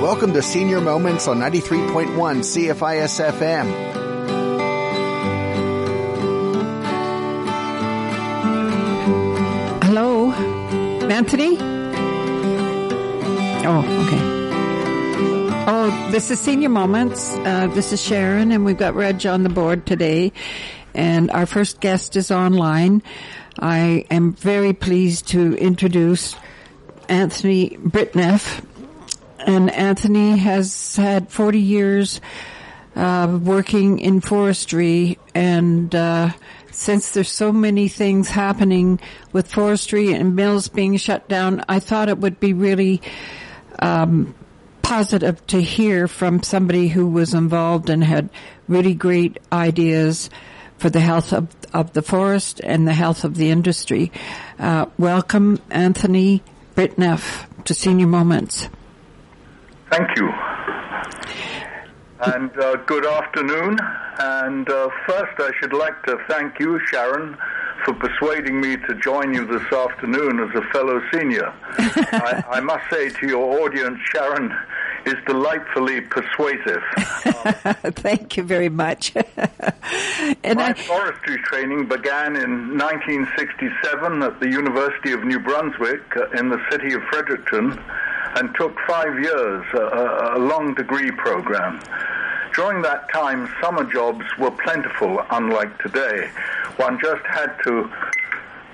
Welcome to Senior Moments on 93.1 CFIS FM. Hello, Anthony? Oh, okay. Oh, this is Senior Moments. Uh, this is Sharon, and we've got Reg on the board today. And our first guest is online. I am very pleased to introduce Anthony Britneff. And Anthony has had 40 years uh, working in forestry and uh, since there's so many things happening with forestry and mills being shut down, I thought it would be really um, positive to hear from somebody who was involved and had really great ideas for the health of, of the forest and the health of the industry. Uh, welcome, Anthony Britneff, to Senior Moments. Thank you. And uh, good afternoon. And uh, first, I should like to thank you, Sharon, for persuading me to join you this afternoon as a fellow senior. I, I, must say to your audience, Sharon is delightfully persuasive. Um, thank you very much. and my I... forestry training began in 1967 at the University of New Brunswick uh, in the city of Fredericton and took five years, a, a long degree program. During that time, summer jobs were plentiful, unlike today. One just had to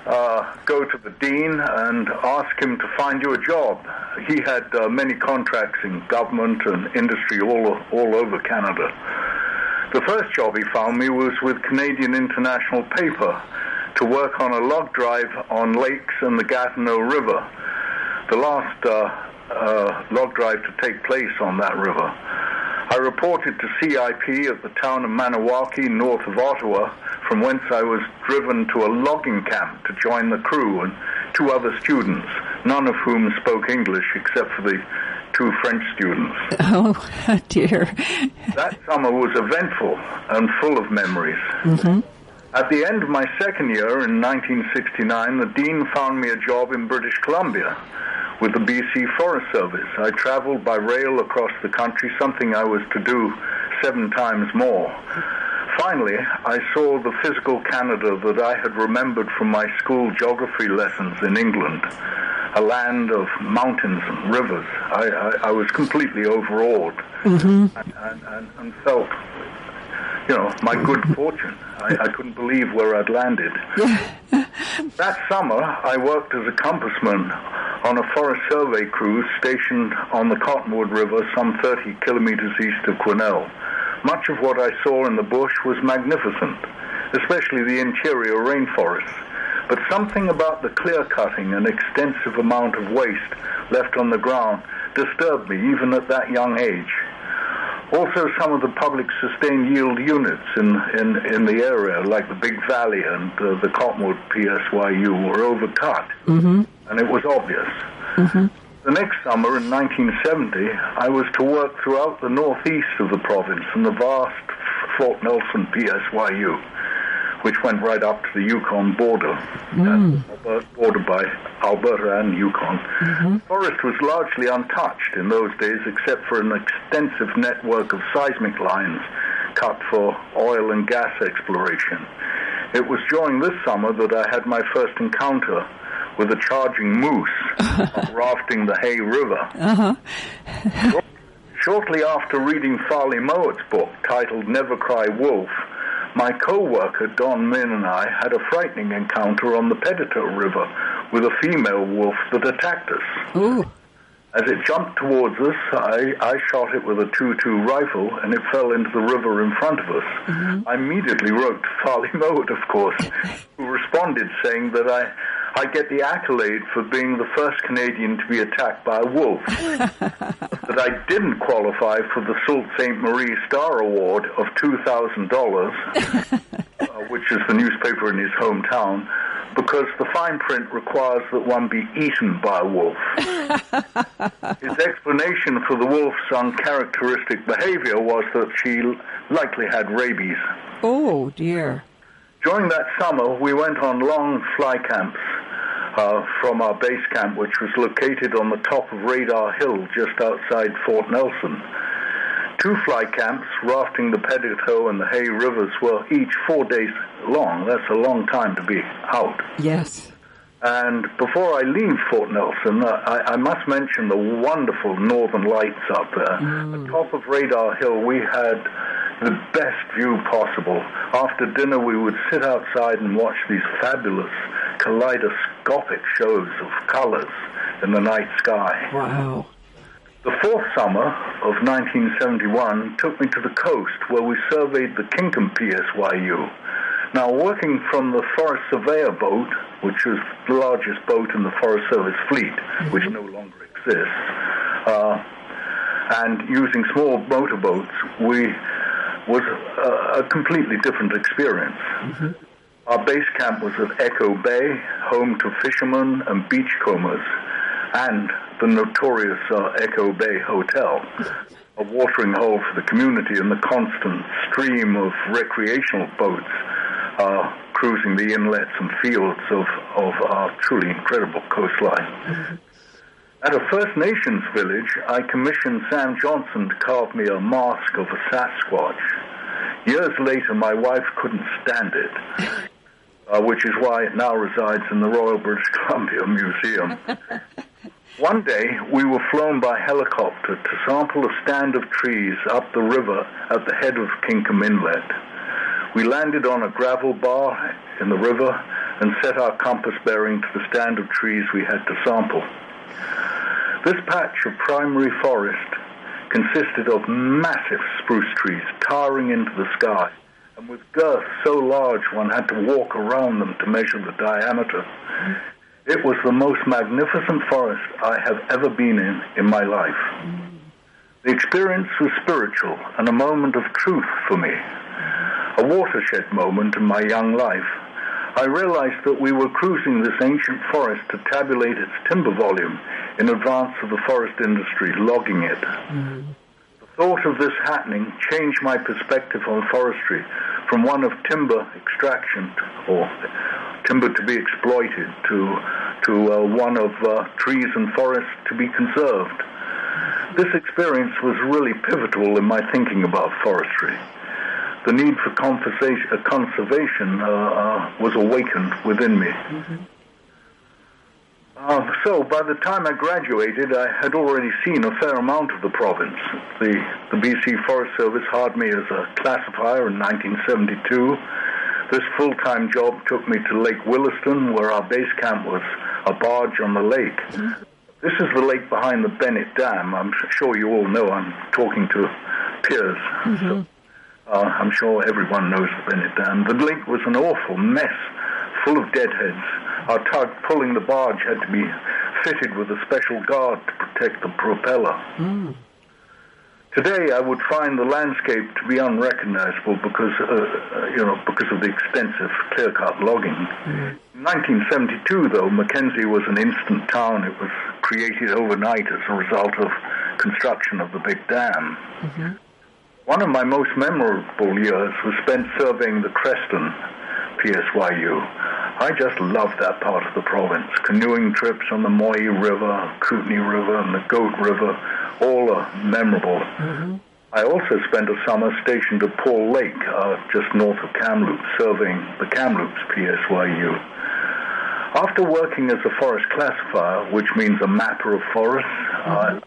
uh, go to the dean and ask him to find you a job. He had uh, many contracts in government and industry all, all over Canada. The first job he found me was with Canadian International Paper to work on a log drive on lakes and the Gatineau River. The last uh, uh, log drive to take place on that river. I reported to CIP at the town of Maniwaki, north of Ottawa, from whence I was driven to a logging camp to join the crew and two other students, none of whom spoke English except for the two French students. Oh, dear. that summer was eventful and full of memories. Mm-hmm. At the end of my second year in 1969, the dean found me a job in British Columbia with the BC Forest Service. I traveled by rail across the country, something I was to do seven times more. Finally, I saw the physical Canada that I had remembered from my school geography lessons in England, a land of mountains and rivers. I, I, I was completely overawed mm-hmm. and, and, and, and felt you know, my good fortune. I, I couldn't believe where I'd landed. that summer, I worked as a compassman on a forest survey crew stationed on the Cottonwood River, some 30 kilometers east of Quesnel. Much of what I saw in the bush was magnificent, especially the interior rainforests. But something about the clear cutting and extensive amount of waste left on the ground disturbed me even at that young age. Also, some of the public sustained yield units in, in, in the area, like the Big Valley and uh, the Cottonwood PSYU, were overcut, mm-hmm. and it was obvious. Mm-hmm. The next summer, in 1970, I was to work throughout the northeast of the province in the vast Fort Nelson PSYU which went right up to the Yukon border, mm. bordered by Alberta and Yukon. Mm-hmm. Forest was largely untouched in those days, except for an extensive network of seismic lines cut for oil and gas exploration. It was during this summer that I had my first encounter with a charging moose rafting the Hay River. Uh-huh. Shortly after reading Farley Mowat's book titled Never Cry Wolf, my co-worker Don Min and I had a frightening encounter on the Petitot River with a female wolf that attacked us. Ooh. As it jumped towards us, I, I shot it with a 2-2 rifle, and it fell into the river in front of us. Mm-hmm. I immediately wrote to Farley Mowat, of course, who responded saying that I I get the accolade for being the first Canadian to be attacked by a wolf. that I didn't qualify for the Sault Ste. Marie Star Award of $2,000, uh, which is the newspaper in his hometown, because the fine print requires that one be eaten by a wolf. his explanation for the wolf's uncharacteristic behavior was that she likely had rabies. Oh, dear. During that summer, we went on long fly camps uh, from our base camp, which was located on the top of Radar Hill just outside Fort Nelson. Two fly camps, rafting the Petitot and the Hay Rivers, were each four days long. That's a long time to be out. Yes. And before I leave Fort Nelson, uh, I, I, must mention the wonderful northern lights up there. Mm. top of Radar Hill, we had the best view possible. After dinner, we would sit outside and watch these fabulous kaleidoscopic shows of colors in the night sky. Wow. The fourth summer of 1971 took me to the coast where we surveyed the Kingcome PSYU. Now, working from the Forest Surveyor boat, which was the largest boat in the Forest Service fleet, mm-hmm. which no longer exists, uh, and using small motorboats, we was a, a completely different experience. Mm-hmm. Our base camp was at Echo Bay, home to fishermen and beachcombers, and the notorious uh, Echo Bay Hotel, a watering hole for the community and the constant stream of recreational boats uh, cruising the inlets and fields of, of our truly incredible coastline. Mm-hmm. At a First Nations village, I commissioned Sam Johnson to carve me a mask of a Sasquatch. Years later, my wife couldn't stand it, uh, which is why it now resides in the Royal British Columbia Museum. One day, we were flown by helicopter to sample a stand of trees up the river at the head of Kingcome Inlet. We landed on a gravel bar in the river and set our compass bearing to the stand of trees we had to sample. This patch of primary forest consisted of massive spruce trees towering into the sky, and with girths so large one had to walk around them to measure the diameter. It was the most magnificent forest I have ever been in in my life. The experience was spiritual and a moment of truth for me, a watershed moment in my young life. I realized that we were cruising this ancient forest to tabulate its timber volume in advance of the forest industry logging it. Mm. The thought of this happening changed my perspective on forestry from one of timber extraction or timber to be exploited to to uh, one of uh, trees and forests to be conserved. This experience was really pivotal in my thinking about forestry. The need for uh, conservation uh, uh, was awakened within me. Mm-hmm. Uh, so, by the time I graduated, I had already seen a fair amount of the province. The, the BC Forest Service hired me as a classifier in 1972. This full time job took me to Lake Williston, where our base camp was a barge on the lake. This is the lake behind the Bennett Dam. I'm sure you all know I'm talking to peers. Mm-hmm. So, uh, I'm sure everyone knows the Bennett Dam. The lake was an awful mess, full of deadheads. Our tug pulling the barge had to be fitted with a special guard to protect the propeller. Mm. Today, I would find the landscape to be unrecognizable because, uh, uh, you know, because of the extensive clear-cut logging. Mm. In 1972, though, Mackenzie was an instant town. It was created overnight as a result of construction of the big dam. Mm-hmm. One of my most memorable years was spent surveying the Creston PSYU. I just love that part of the province. Canoeing trips on the Moyie River, Kootenay River, and the Goat River, all are memorable. Mm-hmm. I also spent a summer stationed at Paul Lake, uh, just north of Kamloops, surveying the Kamloops PSYU. After working as a forest classifier, which means a mapper of forests, mm-hmm. I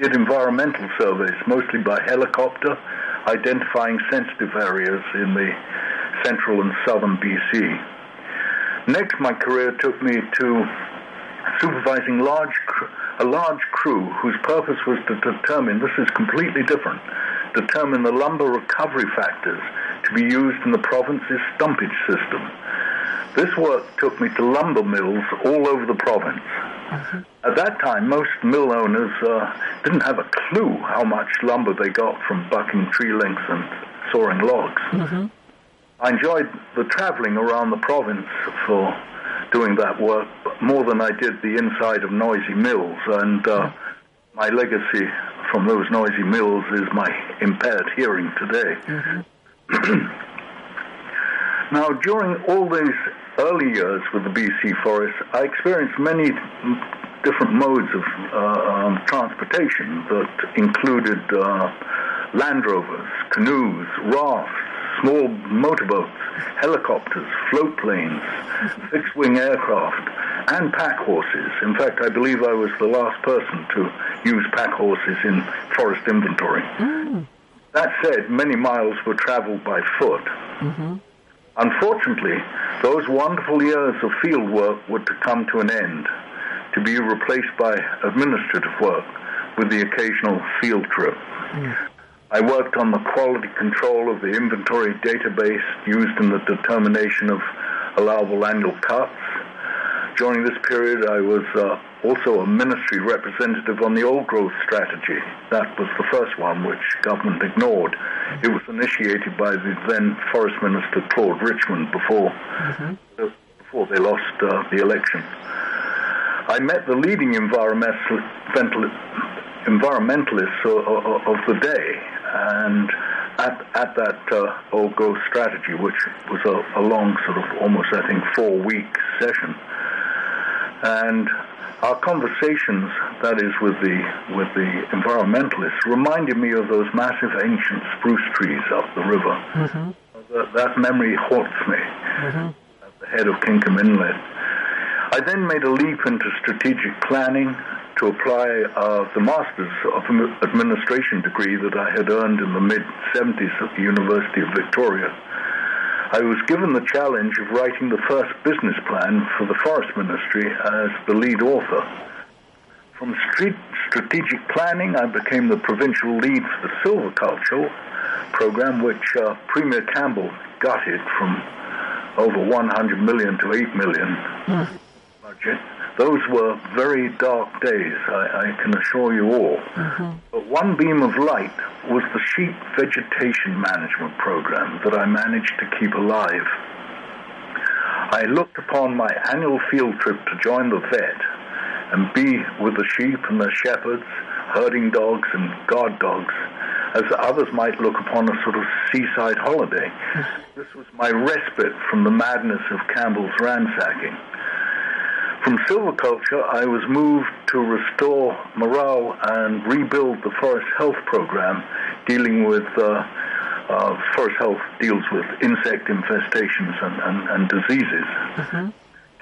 did environmental surveys, mostly by helicopter, identifying sensitive areas in the central and southern BC. Next, my career took me to supervising large, a large crew whose purpose was to determine, this is completely different, determine the lumber recovery factors to be used in the province's stumpage system. This work took me to lumber mills all over the province. Mm-hmm. At that time, most mill owners uh, didn't have a clue how much lumber they got from bucking tree lengths and sawing logs. Mm-hmm. I enjoyed the traveling around the province for doing that work more than I did the inside of noisy mills. And uh, my legacy from those noisy mills is my impaired hearing today. Mm-hmm. now, during all these early years with the BC Forest, I experienced many different modes of uh, um, transportation that included uh, Land Rovers, canoes, rafts, small motorboats, helicopters, float planes, fixed wing aircraft, and pack horses. In fact, I believe I was the last person to use pack horses in forest inventory. Mm. That said, many miles were traveled by foot. Mm-hmm. Unfortunately, those wonderful years of field work were to come to an end, to be replaced by administrative work with the occasional field trip. Mm. I worked on the quality control of the inventory database used in the determination of allowable annual cuts. During this period, I was uh, also a ministry representative on the old growth strategy. That was the first one which government ignored. It was initiated by the then Forest Minister Claude Richmond before, mm-hmm. uh, before they lost uh, the election. I met the leading environmental, environmentalists of the day, and at, at that uh, old growth strategy, which was a, a long sort of almost, I think, four week session. And our conversations, that is, with the with the environmentalists, reminded me of those massive ancient spruce trees up the river. Mm-hmm. That, that, memory haunts me mm-hmm. at the head of Kingcome Inlet. I then made a leap into strategic planning to apply uh, the Master's of Administration degree that I had earned in the mid 70s at the University of Victoria. I was given the challenge of writing the first business plan for the Forest Ministry as the lead author. From strategic planning, I became the provincial lead for the silviculture program, which uh, Premier Campbell gutted from over 100 million to 8 million mm. budget those were very dark days, I, I can assure you all. Mm-hmm. But one beam of light was the sheep vegetation management program that I managed to keep alive. I looked upon my annual field trip to join the vet and be with the sheep and their shepherds, herding dogs and guard dogs, as others might look upon a sort of seaside holiday. Mm-hmm. This was my respite from the madness of Campbell's ransacking. From silviculture, I was moved to restore morale and rebuild the forest health program, dealing with uh, uh, forest health deals with insect infestations and, and, and diseases. Mm-hmm.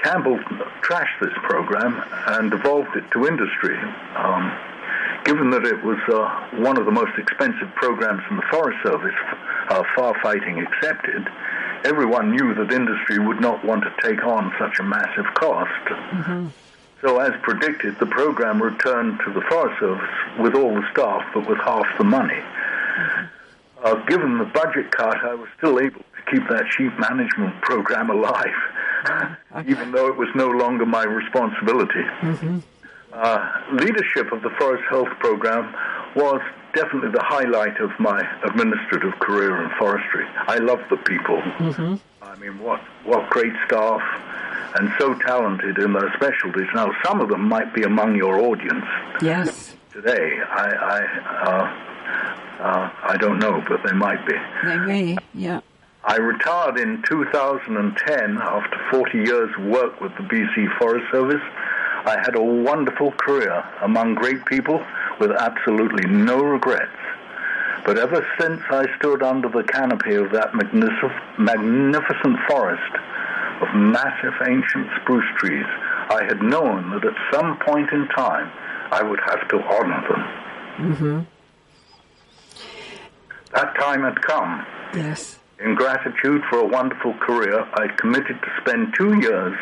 Campbell trashed this program and devolved it to industry. Um, given that it was uh, one of the most expensive programs in the Forest Service, uh, firefighting accepted, everyone knew that industry would not want to take on such a massive cost. Mm-hmm. So, as predicted, the program returned to the Forest Service with all the staff, but with half the money. Mm-hmm. Uh, given the budget cut, I was still able to keep that sheep management program alive, mm-hmm. even though it was no longer my responsibility. Mm-hmm. Uh, leadership of the Forest Health Program was definitely the highlight of my administrative career in forestry. I love the people. Mm-hmm. I mean, what what great staff, and so talented in their specialties. Now, some of them might be among your audience. Yes. Today, I I, uh, uh, I don't know, but they might be. They may. Yeah. I retired in 2010 after 40 years of work with the BC Forest Service. I had a wonderful career among great people with absolutely no regrets. But ever since I stood under the canopy of that magnificent forest of massive ancient spruce trees, I had known that at some point in time I would have to honor them. Mm-hmm. That time had come. Yes. In gratitude for a wonderful career, I committed to spend two years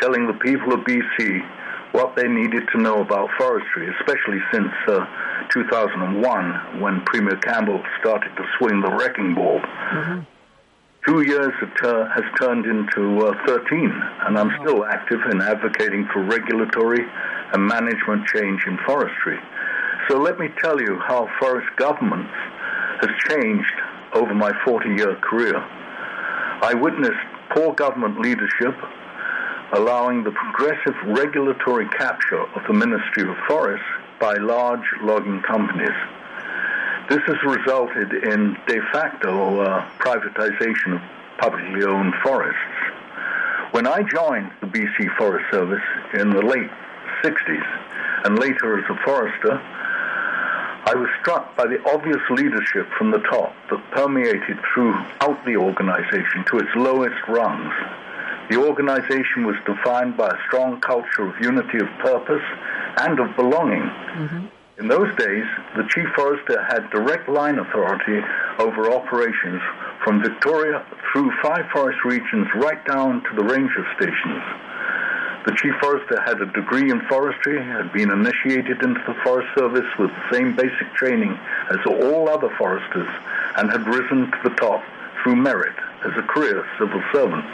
telling the people of BC what they needed to know about forestry, especially since uh, 2001 when Premier Campbell started to swing the wrecking ball. Mm-hmm. Two years uh, has turned into uh, 13, and I'm still active in advocating for regulatory and management change in forestry. So let me tell you how forest governance has changed over my 40 year career. I witnessed poor government leadership allowing the progressive regulatory capture of the Ministry of Forests by large logging companies. This has resulted in de facto uh, privatization of publicly owned forests. When I joined the BC Forest Service in the late 60s and later as a forester, I was struck by the obvious leadership from the top that permeated throughout the organization to its lowest rungs. The organization was defined by a strong culture of unity of purpose and of belonging. Mm-hmm. In those days, the chief forester had direct line authority over operations from Victoria through five forest regions right down to the ranger stations. The chief forester had a degree in forestry, had been initiated into the Forest Service with the same basic training as all other foresters, and had risen to the top through merit as a career civil servant.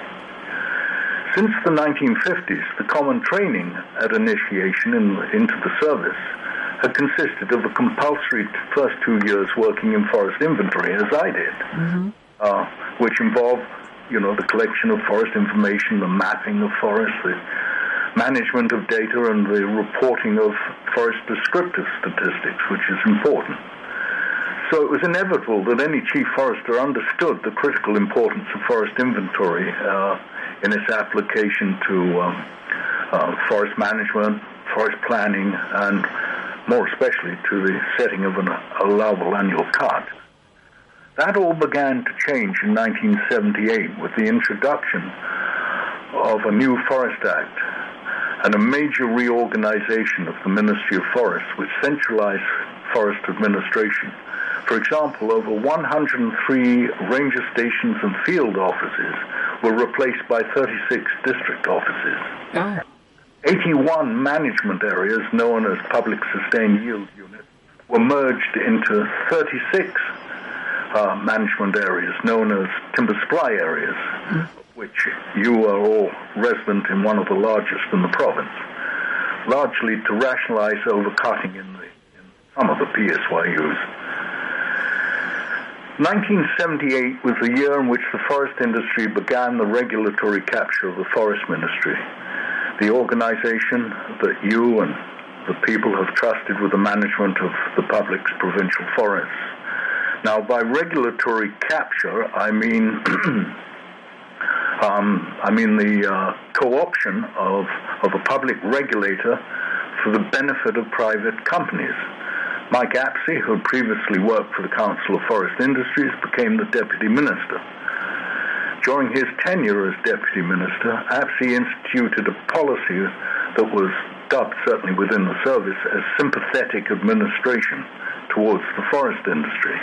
Since the 1950s, the common training at initiation in, into the service had consisted of a compulsory first two years working in forest inventory, as I did, mm-hmm. uh, which involved, you know, the collection of forest information, the mapping of forests, the management of data, and the reporting of forest descriptive statistics, which is important. So it was inevitable that any chief forester understood the critical importance of forest inventory uh, in its application to um, uh, forest management, forest planning, and more especially to the setting of an allowable annual cut. That all began to change in 1978 with the introduction of a new Forest Act and a major reorganization of the Ministry of Forests, which centralized forest administration. For example, over 103 ranger stations and field offices were replaced by 36 district offices. Oh. 81 management areas, known as public sustained yield units, were merged into 36 uh, management areas, known as timber supply areas, mm. which you are all resident in one of the largest in the province, largely to rationalize overcutting in, the, in some of the PSYUs. 1978 was the year in which the forest industry began the regulatory capture of the forest ministry the organization that you and the people have trusted with the management of the public's provincial forests. Now, by regulatory capture, I mean um, I mean the uh, co-option of of a public regulator for the benefit of private companies. Mike Apsey, who had previously worked for the Council of Forest Industries, became the deputy minister. During his tenure as deputy minister, Apsey instituted a policy that was dubbed, certainly within the service, as sympathetic administration towards the forest industry.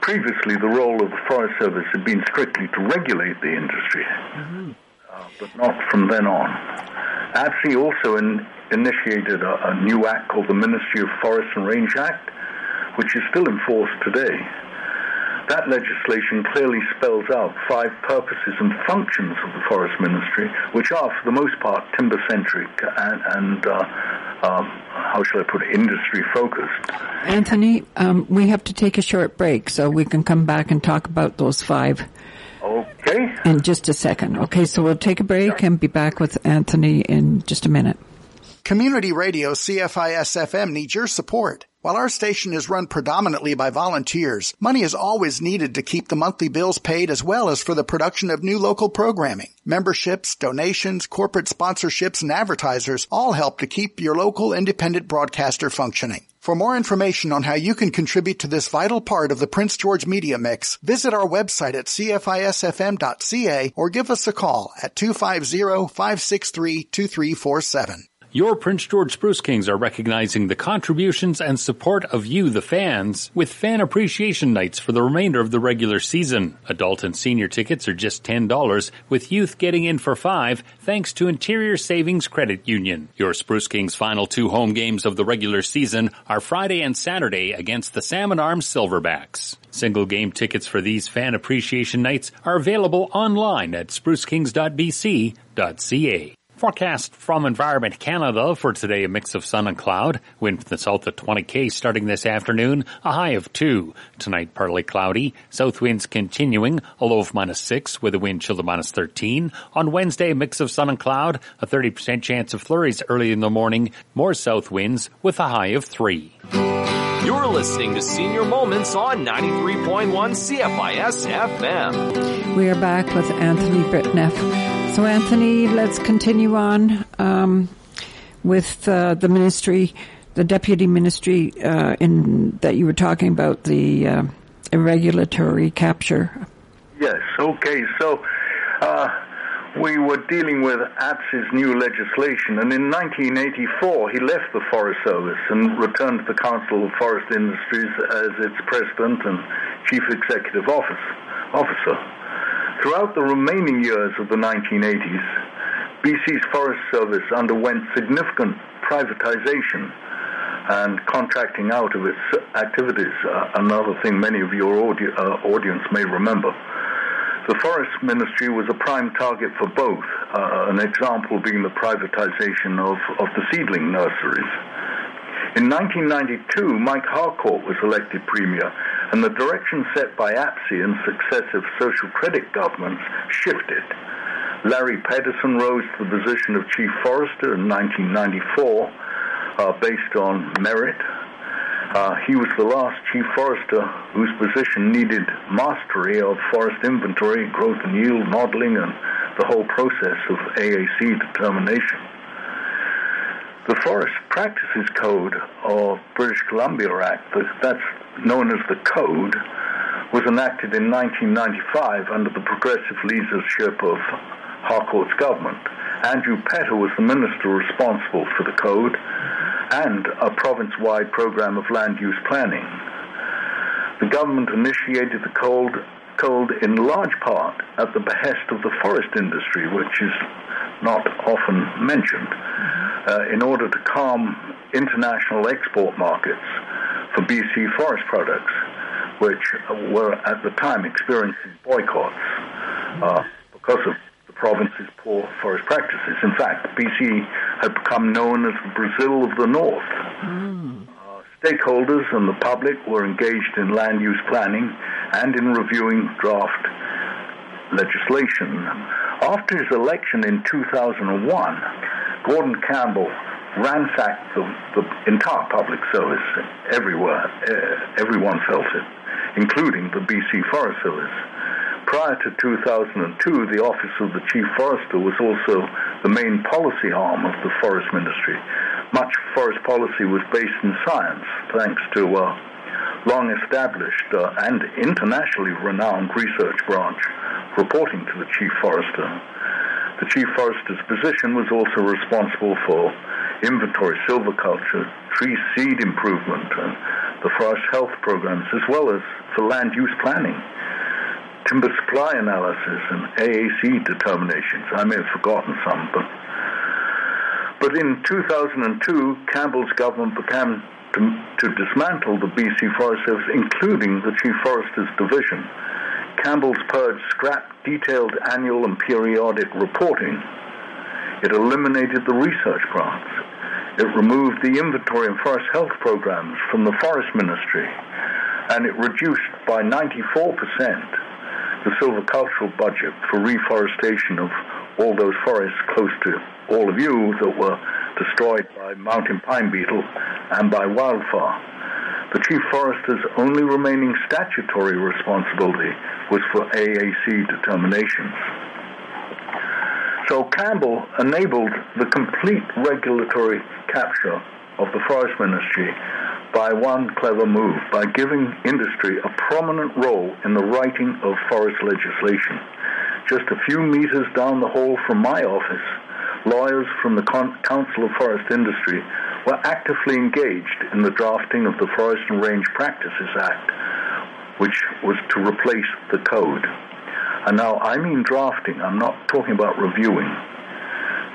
Previously, the role of the Forest Service had been strictly to regulate the industry, mm-hmm. uh, but not from then on. Apsey also in, initiated a, a new act called the Ministry of Forest and Range Act, which is still in force today that legislation clearly spells out five purposes and functions of the forest ministry, which are, for the most part, timber centric and, and uh, um, how shall I put it, industry focused. Anthony, um, we have to take a short break so we can come back and talk about those five. Okay. In just a second. Okay, so we'll take a break and be back with Anthony in just a minute. Community Radio CFIS FM needs your support. While our station is run predominantly by volunteers, money is always needed to keep the monthly bills paid as well as for the production of new local programming. Memberships, donations, corporate sponsorships, and advertisers all help to keep your local independent broadcaster functioning. For more information on how you can contribute to this vital part of the Prince George media mix, visit our website at cfisfm.ca or give us a call at 250-563-2347. Your Prince George Spruce Kings are recognizing the contributions and support of you, the fans, with fan appreciation nights for the remainder of the regular season. Adult and senior tickets are just $10, with youth getting in for five, thanks to Interior Savings Credit Union. Your Spruce Kings final two home games of the regular season are Friday and Saturday against the Salmon Arms Silverbacks. Single game tickets for these fan appreciation nights are available online at sprucekings.bc.ca. Forecast from Environment Canada for today, a mix of sun and cloud. Wind from the south at 20k starting this afternoon, a high of 2. Tonight, partly cloudy. South winds continuing, a low of minus 6 with a wind chill to minus 13. On Wednesday, a mix of sun and cloud, a 30% chance of flurries early in the morning. More south winds with a high of 3. You're listening to Senior Moments on 93.1 CFIS FM. We are back with Anthony Britneff So, Anthony, let's continue on um, with uh, the ministry, the deputy ministry uh, in that you were talking about the uh, irregulatory capture. Yes. Okay. So uh, we were dealing with Apsey's new legislation, and in 1984 he left the Forest Service and returned to the Council of Forest Industries as its president and chief executive office, officer. Throughout the remaining years of the 1980s, BC's Forest Service underwent significant privatization and contracting out of its activities, uh, another thing many of your audi- uh, audience may remember. The Forest Ministry was a prime target for both, uh, an example being the privatization of, of the seedling nurseries. In 1992, Mike Harcourt was elected Premier, and the direction set by Apsey and successive social credit governments shifted. Larry Pedersen rose to the position of Chief Forester in 1994 uh, based on merit. Uh, he was the last chief forester whose position needed mastery of forest inventory, growth and yield modeling, and the whole process of AAC determination. The Forest Practices Code of British Columbia Act, that's known as the Code, was enacted in 1995 under the progressive leadership of Harcourt's government. Andrew Petter was the minister responsible for the code and a province-wide program of land use planning. The government initiated the code, code in large part at the behest of the forest industry, which is not often mentioned, in order to calm international export markets for BC forest products, which were at the time experiencing boycotts uh, because of the province's poor forest practices. In fact, BC had become known as the Brazil of the North. Mm. Uh, stakeholders and the public were engaged in land use planning and in reviewing draft legislation. After his election in 2001, Gordon Campbell ransacked the, the entire public service everywhere. Uh, everyone felt it, including the BC Forest Service prior to 2002, the Office of the Chief Forester was also the main policy arm of the Forest Ministry. Much forest policy was based in science, thanks to a long established uh, and internationally renowned research branch reporting to the Chief Forester. The Chief Forester's position was also responsible for inventory silviculture, tree seed improvement, and the forest health programs, as well as for land use planning timber supply analysis and AAC determinations. I may have forgotten some, but but in 2002, Campbell's government began to, to dismantle the BC Forest Service, including the Chief Forester's Division. Campbell's purge scrapped detailed annual and periodic reporting. It eliminated the research grants. It removed the inventory and forest health programs from the Forest Ministry, and it reduced by 94 percent the silvicultural budget for reforestation of all those forests close to all of you that were destroyed by mountain pine beetle and by wildfire. The chief forester's only remaining statutory responsibility was for AAC determinations. So Campbell enabled the complete regulatory capture of the Forest Ministry by one clever move, by giving industry a prominent role in the writing of forest legislation. Just a few meters down the hall from my office, lawyers from the Con- Council of Forest Industry were actively engaged in the drafting of the Forest and Range Practices Act, which was to replace the code. And now I mean drafting, I'm not talking about reviewing.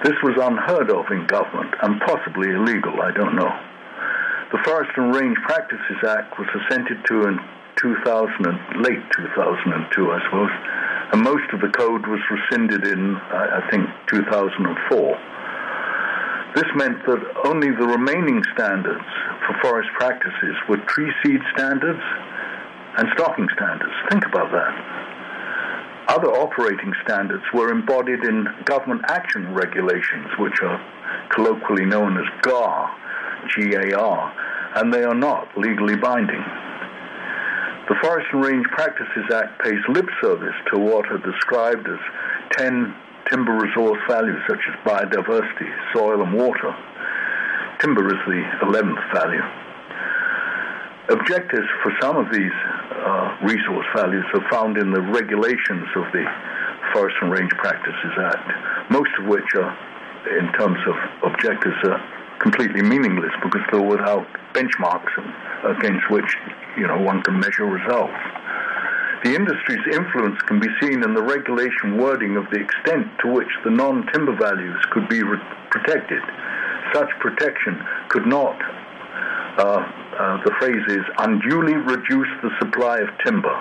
This was unheard of in government and possibly illegal, I don't know. The Forest and Range Practices Act was assented to in 2000 and, late 2002, I suppose, and most of the code was rescinded in, I think, 2004. This meant that only the remaining standards for forest practices were tree seed standards and stocking standards. Think about that. Other operating standards were embodied in government action regulations, which are colloquially known as GAR, GAR, and they are not legally binding. The Forest and Range Practices Act pays lip service to what are described as 10 timber resource values such as biodiversity, soil, and water. Timber is the 11th value. Objectives for some of these uh, resource values are found in the regulations of the Forest and Range Practices Act, most of which are, in terms of objectives, are completely meaningless because they're without benchmarks against which you know one can measure results. The industry's influence can be seen in the regulation wording of the extent to which the non-timber values could be re- protected. Such protection could not uh, uh, the phrase is unduly reduce the supply of timber,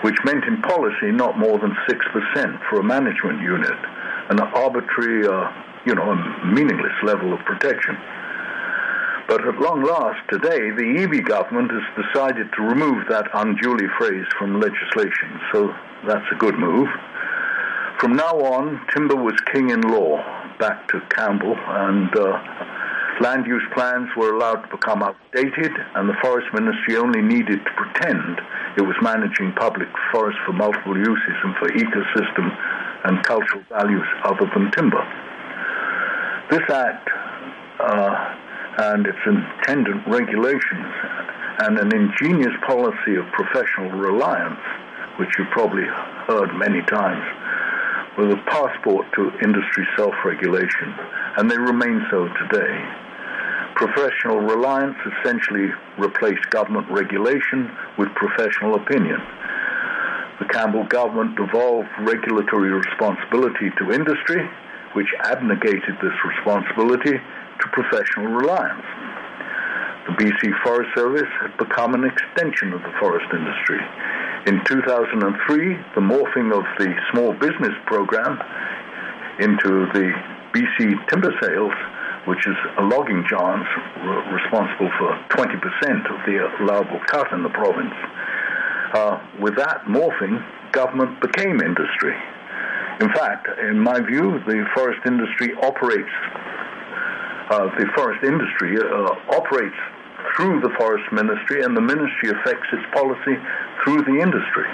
which meant in policy not more than 6% for a management unit, an arbitrary, uh, you know, a meaningless level of protection. But at long last, today, the Eby government has decided to remove that unduly phrase from legislation, so that's a good move. From now on, timber was king in law, back to Campbell, and uh, Land use plans were allowed to become outdated, and the Forest Ministry only needed to pretend it was managing public forests for multiple uses and for ecosystem and cultural values other than timber. This Act uh, and its attendant regulations and an ingenious policy of professional reliance, which you've probably heard many times, was a passport to industry self-regulation, and they remain so today. Professional reliance essentially replaced government regulation with professional opinion. The Campbell government devolved regulatory responsibility to industry, which abnegated this responsibility to professional reliance. The BC Forest Service had become an extension of the forest industry. In 2003, the morphing of the small business program into the BC timber sales which is a logging giant responsible for 20% of the allowable cut in the province. Uh, with that morphing, government became industry. In fact, in my view, the forest industry operates, uh, the forest industry uh, operates through the forest ministry, and the ministry affects its policy through the industry.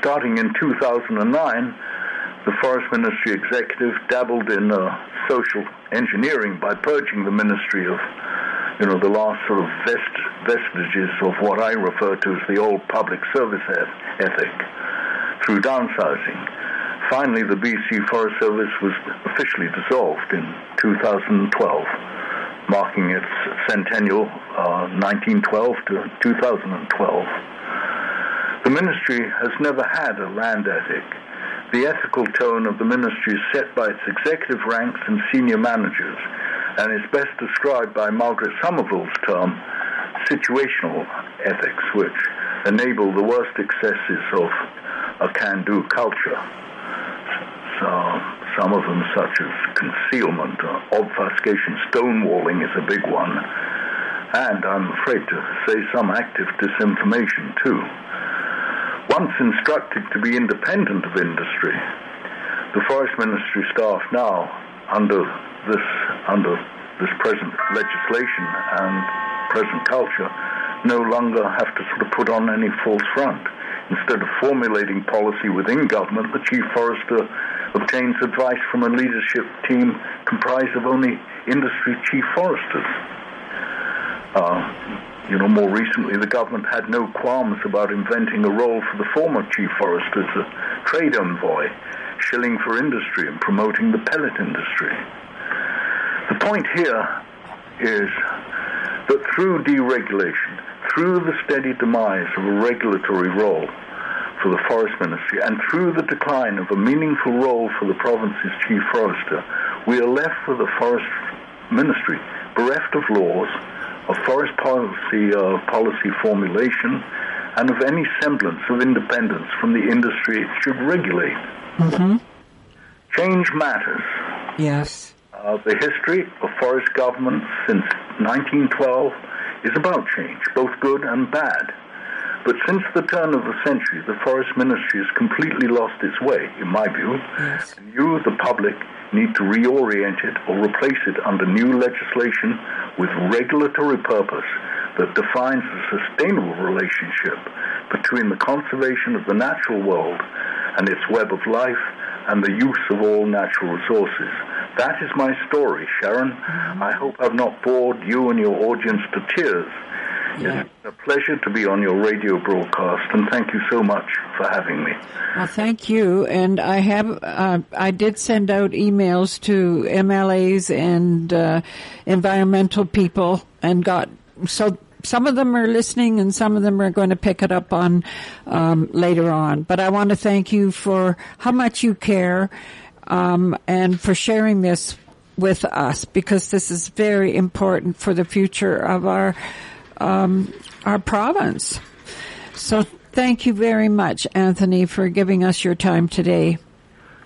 Starting in 2009, the forest ministry executive dabbled in uh, social engineering by purging the ministry of, you know, the last sort of vest, vestiges of what I refer to as the old public service ethic through downsizing. Finally, the BC Forest Service was officially dissolved in 2012, marking its centennial uh, 1912 to 2012. The ministry has never had a land ethic the ethical tone of the ministry is set by its executive ranks and senior managers, and is best described by Margaret Somerville's term, situational ethics, which enable the worst excesses of a can-do culture. So some of them, such as concealment, uh, obfuscation, stonewalling is a big one, and I'm afraid to say some active disinformation too once instructed to be independent of industry, the Forest Ministry staff now, under this under this present legislation and present culture, no longer have to sort of put on any false front. Instead of formulating policy within government, the chief forester obtains advice from a leadership team comprised of only industry chief foresters. Uh, you know, more recently, the government had no qualms about inventing a role for the former chief forester as a trade envoy, shilling for industry and promoting the pellet industry. The point here is that through deregulation, through the steady demise of a regulatory role for the forest ministry, and through the decline of a meaningful role for the province's chief forester, we are left with a forest ministry bereft of laws of forest policy uh, policy formulation and of any semblance of independence from the industry it should regulate. Mm-hmm. Change matters. Yes. Uh, the history of forest government since 1912 is about change, both good and bad. But since the turn of the century, the forest ministry has completely lost its way, in my view. Yes. And you, the public, need to reorient it or replace it under new legislation with regulatory purpose that defines a sustainable relationship between the conservation of the natural world and its web of life and the use of all natural resources. That is my story, Sharon. Mm-hmm. I hope I've not bored you and your audience to tears. Yeah. It's a pleasure to be on your radio broadcast, and thank you so much for having me. Well, thank you. And I have, uh, I did send out emails to MLAs and uh, environmental people, and got so some of them are listening, and some of them are going to pick it up on um, later on. But I want to thank you for how much you care, um, and for sharing this with us because this is very important for the future of our um, our province. So thank you very much, Anthony, for giving us your time today.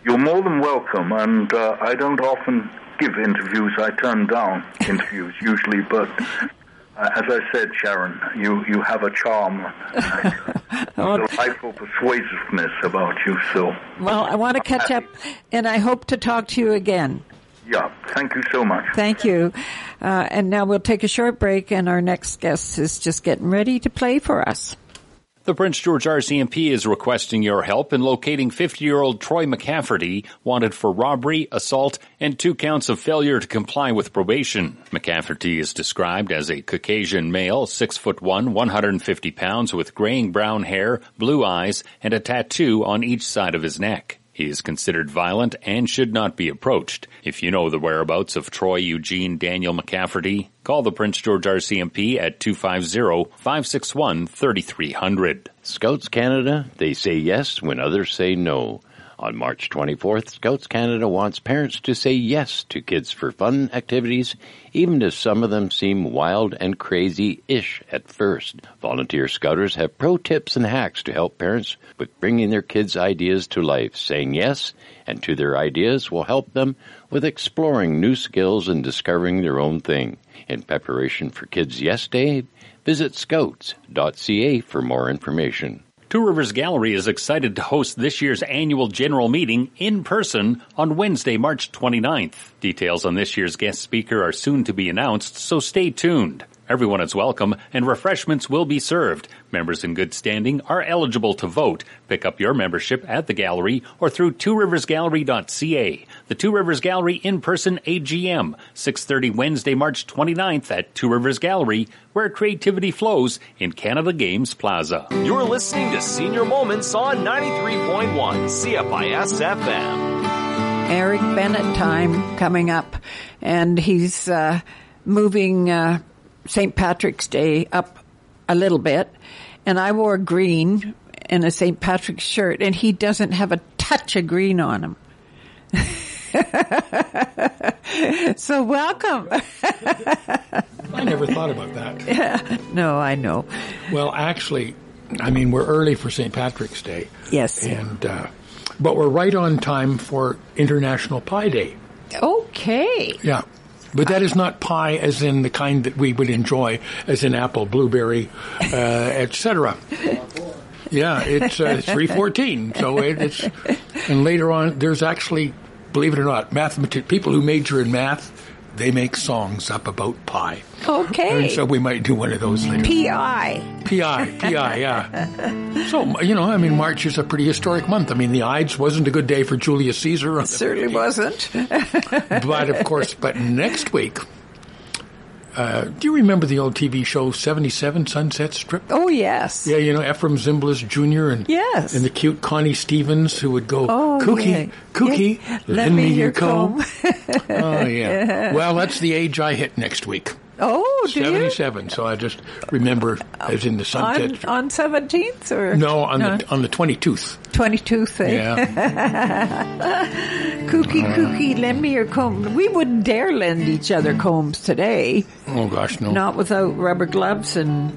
You're more than welcome, and uh, I don't often give interviews. I turn down interviews usually, but uh, as I said, Sharon, you, you have a charm, a delightful persuasiveness about you. So, Well, I want to catch up, and I hope to talk to you again. Yeah, thank you so much. Thank you. Uh, and now we'll take a short break, and our next guest is just getting ready to play for us. The Prince George RCMP is requesting your help in locating 50-year-old Troy McCafferty, wanted for robbery, assault, and two counts of failure to comply with probation. McCafferty is described as a Caucasian male, 6 foot 1, 150 pounds, with graying brown hair, blue eyes, and a tattoo on each side of his neck. He is considered violent and should not be approached. If you know the whereabouts of Troy Eugene Daniel McCafferty, call the Prince George RCMP at 250-561-3300. Scouts Canada, they say yes when others say no. On March 24th, Scouts Canada wants parents to say yes to kids for fun activities, even if some of them seem wild and crazy-ish at first. Volunteer Scouters have pro tips and hacks to help parents with bringing their kids' ideas to life. Saying yes and to their ideas will help them with exploring new skills and discovering their own thing. In preparation for Kids Yes Day, visit scouts.ca for more information. Two Rivers Gallery is excited to host this year's annual general meeting in person on Wednesday, March 29th. Details on this year's guest speaker are soon to be announced, so stay tuned. Everyone is welcome and refreshments will be served. Members in good standing are eligible to vote. Pick up your membership at the gallery or through tworiversgallery.ca. The Two Rivers Gallery in-person AGM, 6.30 Wednesday, March 29th at Two Rivers Gallery, where creativity flows in Canada Games Plaza. You're listening to Senior Moments on 93.1 CFIS FM. Eric Bennett time coming up, and he's uh, moving uh, St. Patrick's Day up a little bit. And I wore green and a St. Patrick's shirt, and he doesn't have a touch of green on him. so welcome. I never thought about that. no, I know. Well, actually, I mean, we're early for St. Patrick's Day. Yes. And, uh, but we're right on time for International Pie Day. Okay. Yeah. But that is not pie as in the kind that we would enjoy, as in apple, blueberry, uh, etc. Yeah, it's uh, three fourteen. So it, it's and later on, there's actually, believe it or not, mathemat- people who major in math, they make songs up about pie. Okay. And so we might do one of those later. PI. PI, PI, yeah. So, you know, I mean, March is a pretty historic month. I mean, the Ides wasn't a good day for Julius Caesar. on the Certainly wasn't. but of course, but next week, uh, do you remember the old TV show 77 Sunset Strip? Oh, yes. Yeah, you know, Efrem Zimbalist Jr. and Yes. and the cute Connie Stevens who would go, Oh, Cookie, yeah. Cookie, Yeah. lend me your comb. oh, yeah. Well, that's the age I hit next week. Oh, do you? 77. So I just remember as in the Sunset On, on 17th or? No, on the on the 22th. 22nd. eh? Yeah. Cookie, cookie, lend me your comb. We wouldn't dare lend each other combs today. oh gosh, no. Not without rubber gloves and.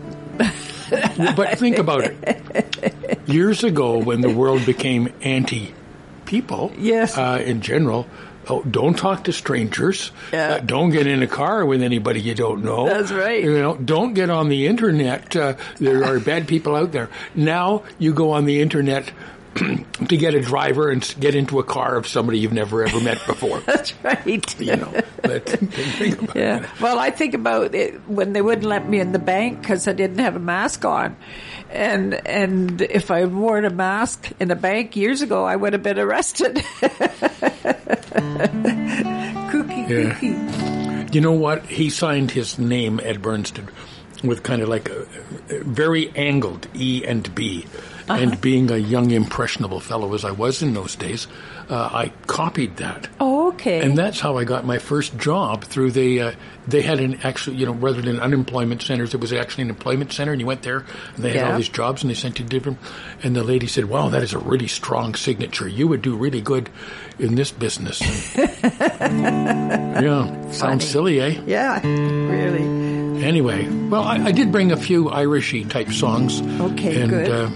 But think about it. Years ago, when the world became anti-people, Yes. uh, in general, oh, don't talk to strangers. Yeah. Uh, don't get in a car with anybody you don't know. That's right. You know, don't get on the internet. Uh, there are bad people out there. Now you go on the internet to get a driver and get into a car of somebody you've never ever met before. That's right. you know, but think about Yeah. it. Well, I think about it when they wouldn't let me in the bank because I didn't have a mask on, and and if I wore a mask in a bank years ago, I would have been arrested. kooky, Yeah. kooky. You know what? He signed his name, Ed Bernstein, with kind of like a, a very angled E and B. Uh-huh. And being a young, impressionable fellow as I was in those days, uh, I copied that. Oh, okay. And that's how I got my first job through the. Uh, they had an actual, you know, rather than unemployment centers, it was actually an employment center, and you went there, and they had Yeah. all these jobs, and they sent you different. And the lady said, "Wow, that is a really strong signature. You would do really good in this business." yeah, sounds silly, eh? yeah, really. Anyway, well, I, I did bring a few Irishy type songs. Okay, and, good. Uh,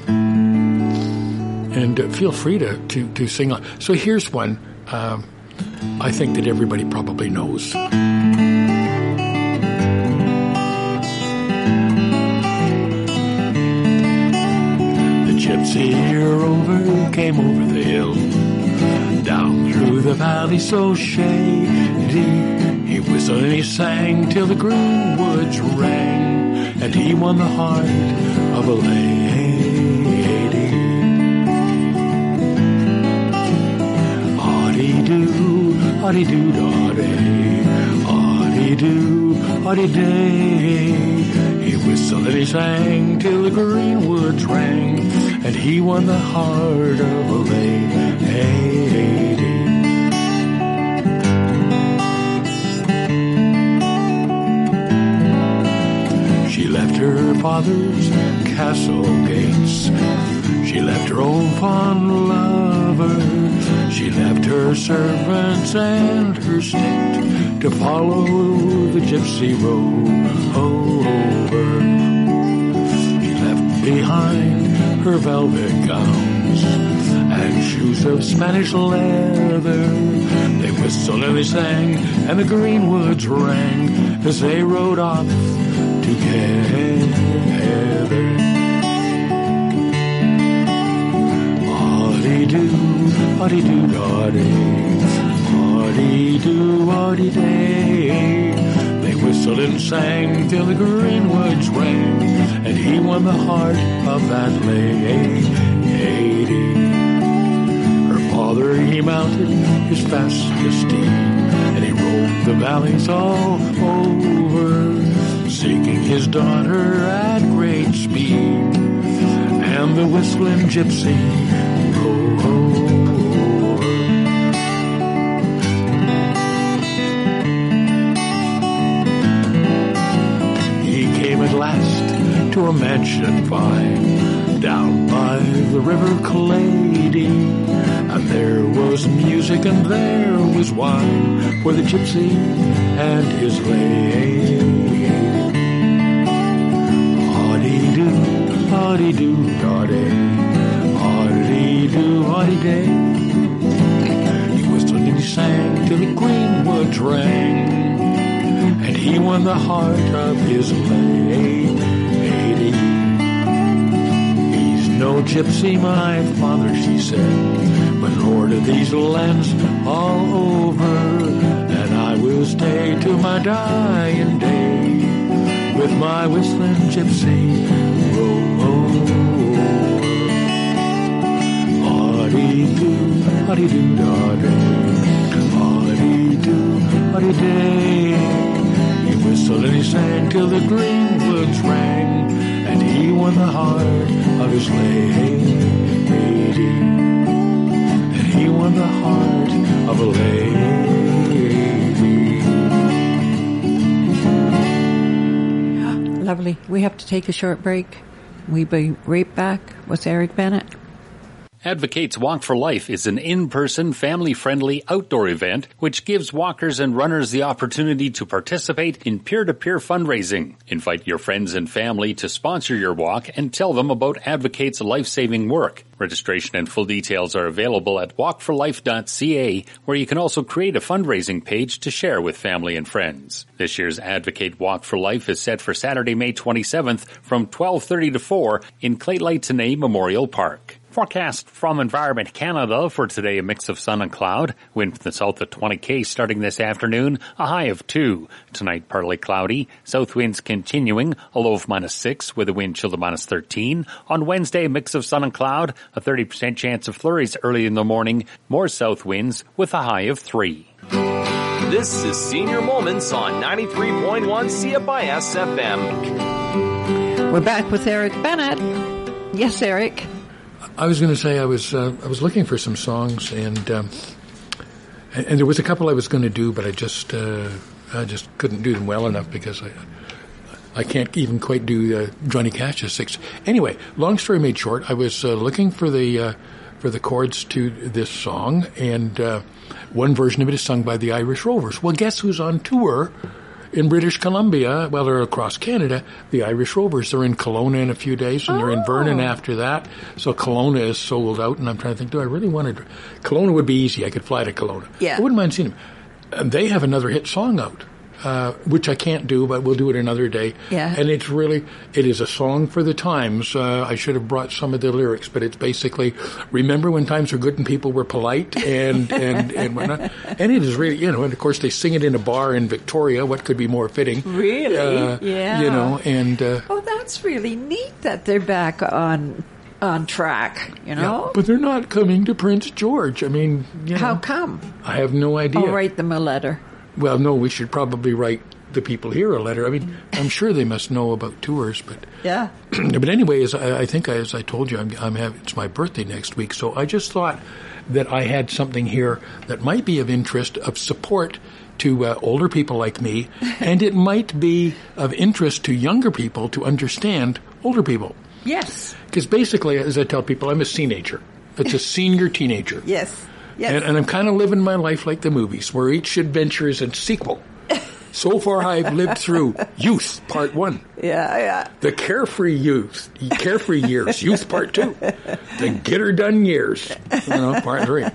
and feel free to, to, to sing. So here's one um, I think that everybody probably knows. The gypsy rover came over the hill, down through the valley so shady. He whistled and he sang till the green woods rang, and he won the heart of a lady. Audie do, audie do, doddy, audie do, audie day. He whistled and he sang till the green woods rang, and he won the heart of a lady. She left her father's castle gates. She left her old fond lover. She left her servants and her state to follow the gypsy rover. She left behind her velvet gowns and shoes of Spanish leather. They whistled and they sang, and the green woods rang as they rode off together. Audie do, audie do, doddy, audie do, audie day. They whistled and sang till the green woods rang, and he won the heart of that lady. Her father he mounted his fastest steed, and he roamed the valleys all over, seeking his daughter at great speed. And the whistling gypsy rover. He to a mansion fine down by the river Clady. And there was music and there was wine for the gypsy and his lady. Audie do, audie do, doddy, audie do, audie day. He whistled and he sang till the green woods rang, and he won the heart of his lady. No gypsy, my father, she said, but lord of these lands all over, and I will stay to my dying day with my whistling gypsy rover. Audie do, audie do, doddy, audie do, audie day. He whistled and he sang till the green woods rang, he won the heart of his lady. And he won the heart of a lady. Lovely. We have to take a short break. We be right back with Eric Bennett. Advocates Walk for Life is an in-person, family-friendly outdoor event which gives walkers and runners the opportunity to participate in peer-to-peer fundraising. Invite your friends and family to sponsor your walk and tell them about Advocates life-saving work. Registration and full details are available at walkforlife.ca where you can also create a fundraising page to share with family and friends. This year's Advocate Walk for Life is set for Saturday, May 27th from 12:30 to 4 in Claylight Memorial Park. Forecast from Environment Canada for today, a mix of sun and cloud. Wind from the south at 20k starting this afternoon, a high of 2. Tonight, partly cloudy. South winds continuing, a low of minus 6 with a wind chill to minus 13. On Wednesday, a mix of sun and cloud, a 30% chance of flurries early in the morning. More south winds with a high of 3. This is Senior Moments on 93.1 CFIS FM. We're back with Eric Bennett. Yes, Eric. I was going to say I was uh, I was looking for some songs and um, and, there was a couple I was going to do, but I just uh, I just couldn't do them well enough because I I can't even quite do uh, Johnny Cash's six. Anyway, long story made short, I was uh, looking for the uh, for the chords to this song, and uh, one version of it is sung by the Irish Rovers. Well, guess who's on tour? In British Columbia, well, they're across Canada, the Irish Rovers. They're in Kelowna in a few days, and they're in Vernon oh. after that. So Kelowna is sold out, and I'm trying to think, do I really want to? Kelowna would be easy. I could fly to Kelowna. Yeah. I wouldn't mind seeing them. And they have another hit song out. Uh, which I can't do, but we'll do it another day. Yeah. And it's really, it is a song for the times. Uh, I should have brought some of the lyrics, but it's basically, remember when times were good and people were polite and, and, and whatnot? And it is really, you know, and of course they sing it in a bar in Victoria. What could be more fitting? Really? Uh, Yeah. You know, and, uh, Oh, that's really neat that they're back on on track. You know. but they're not coming to Prince George. I mean, you know, How come? I have no idea. I'll write them a letter. Well, no, we should probably write the people here a letter. I mean, I'm sure they must know about tours, but Yeah. but anyway, as I, I think, as I told you, I'm, I'm having, it's my birthday next week, so I just thought that I had something here that might be of interest, of support to uh, older people like me, and it might be of interest to younger people to understand older people. Yes. Because basically, as I tell people, I'm a teenager. It's a senior teenager. Yes. Yes. And, and I'm kind of living my life like the movies, where each adventure is a sequel. So far, I've lived through Youth Part One, yeah. Yeah. the Carefree Youth, Carefree Years, Youth Part Two, the Get Her Done Years, you know, Part Three,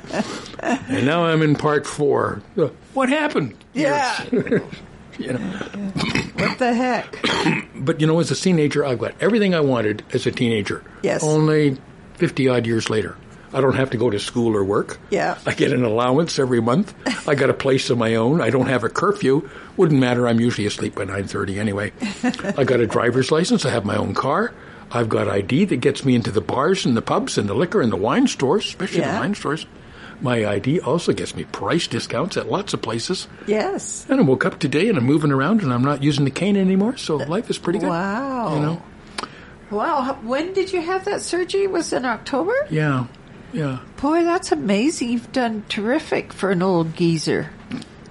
and now I'm in Part Four. Uh, what happened? Yeah. You know, what the heck? but you know, as a teenager, I've got everything I wanted as a teenager. Yes. Only fifty odd years later. I don't have to go to school or work. Yeah. I get an allowance every month. I got a place of my own. I don't have a curfew. Wouldn't matter. I'm usually asleep by 9:30 anyway. I got a driver's license. I have my own car. I've got ID that gets me into the bars and the pubs and the liquor and the wine stores, especially Yeah. the wine stores. My ID also gets me price discounts at lots of places. Yes. And I woke up today and I'm moving around and I'm not using the cane anymore, so life is pretty good. Wow. You know? Wow. When did you have that surgery? Was it in October? Yeah. Yeah. Boy, that's amazing. You've done terrific for an old geezer.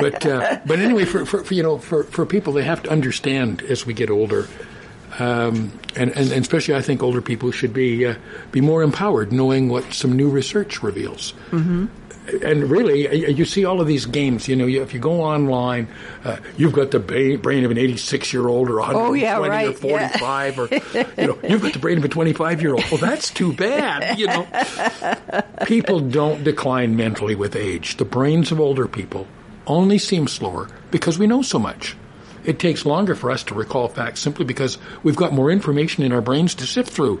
but uh, but anyway, for, for, for you know for, for people, they have to understand as we get older, um, and, and and especially I think older people should be uh, be more empowered, knowing what some new research reveals. Mm-hmm. And really, you see all of these games. You know, if you go online, uh, you've got the brain of an 86 year old or 120 Oh, yeah, or right, yeah. 45, or you know, you've got the brain of a 25 year old. Well, that's too bad. You know, people don't decline mentally with age. The brains of older people only seem slower because we know so much. It takes longer for us to recall facts simply because we've got more information in our brains to sift through.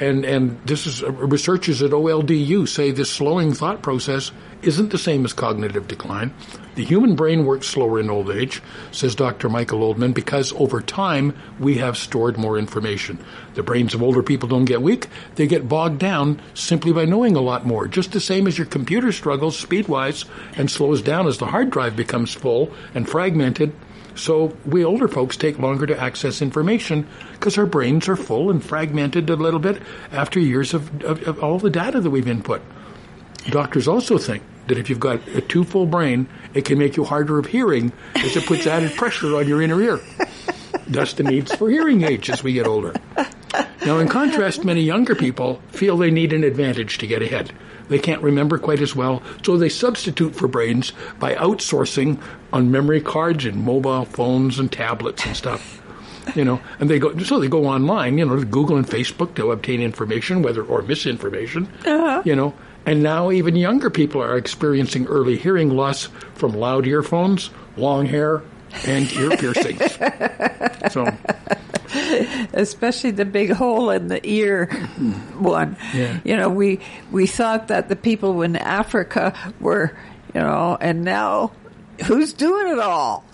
And, and this is researchers at OLDU say this slowing thought process isn't the same as cognitive decline. The human brain works slower in old age, says Dr. Michael Oldman, because over time we have stored more information. The brains of older people don't get weak, they get bogged down simply by knowing a lot more. Just the same as your computer struggles speed wise and slows down as the hard drive becomes full and fragmented. So we older folks take longer to access information because our brains are full and fragmented a little bit after years of, of, of all the data that we've input. Doctors also think that if you've got a too full brain, it can make you harder of hearing as it puts added pressure on your inner ear. Thus the needs for hearing aids as we get older. Now, in contrast, many younger people feel they need an advantage to get ahead. They can't remember quite as well, so they substitute for brains by outsourcing on memory cards and mobile phones and tablets and stuff. You know, and they go so they go online, you know, to Google and Facebook to obtain information, whether or misinformation. Uh-huh. You know, and now even younger people are experiencing early hearing loss from loud earphones, long hair, and ear piercings. So especially the big hole in the ear one. Yeah. You know, we we thought that the people in Africa were, you know, and now who's doing it all?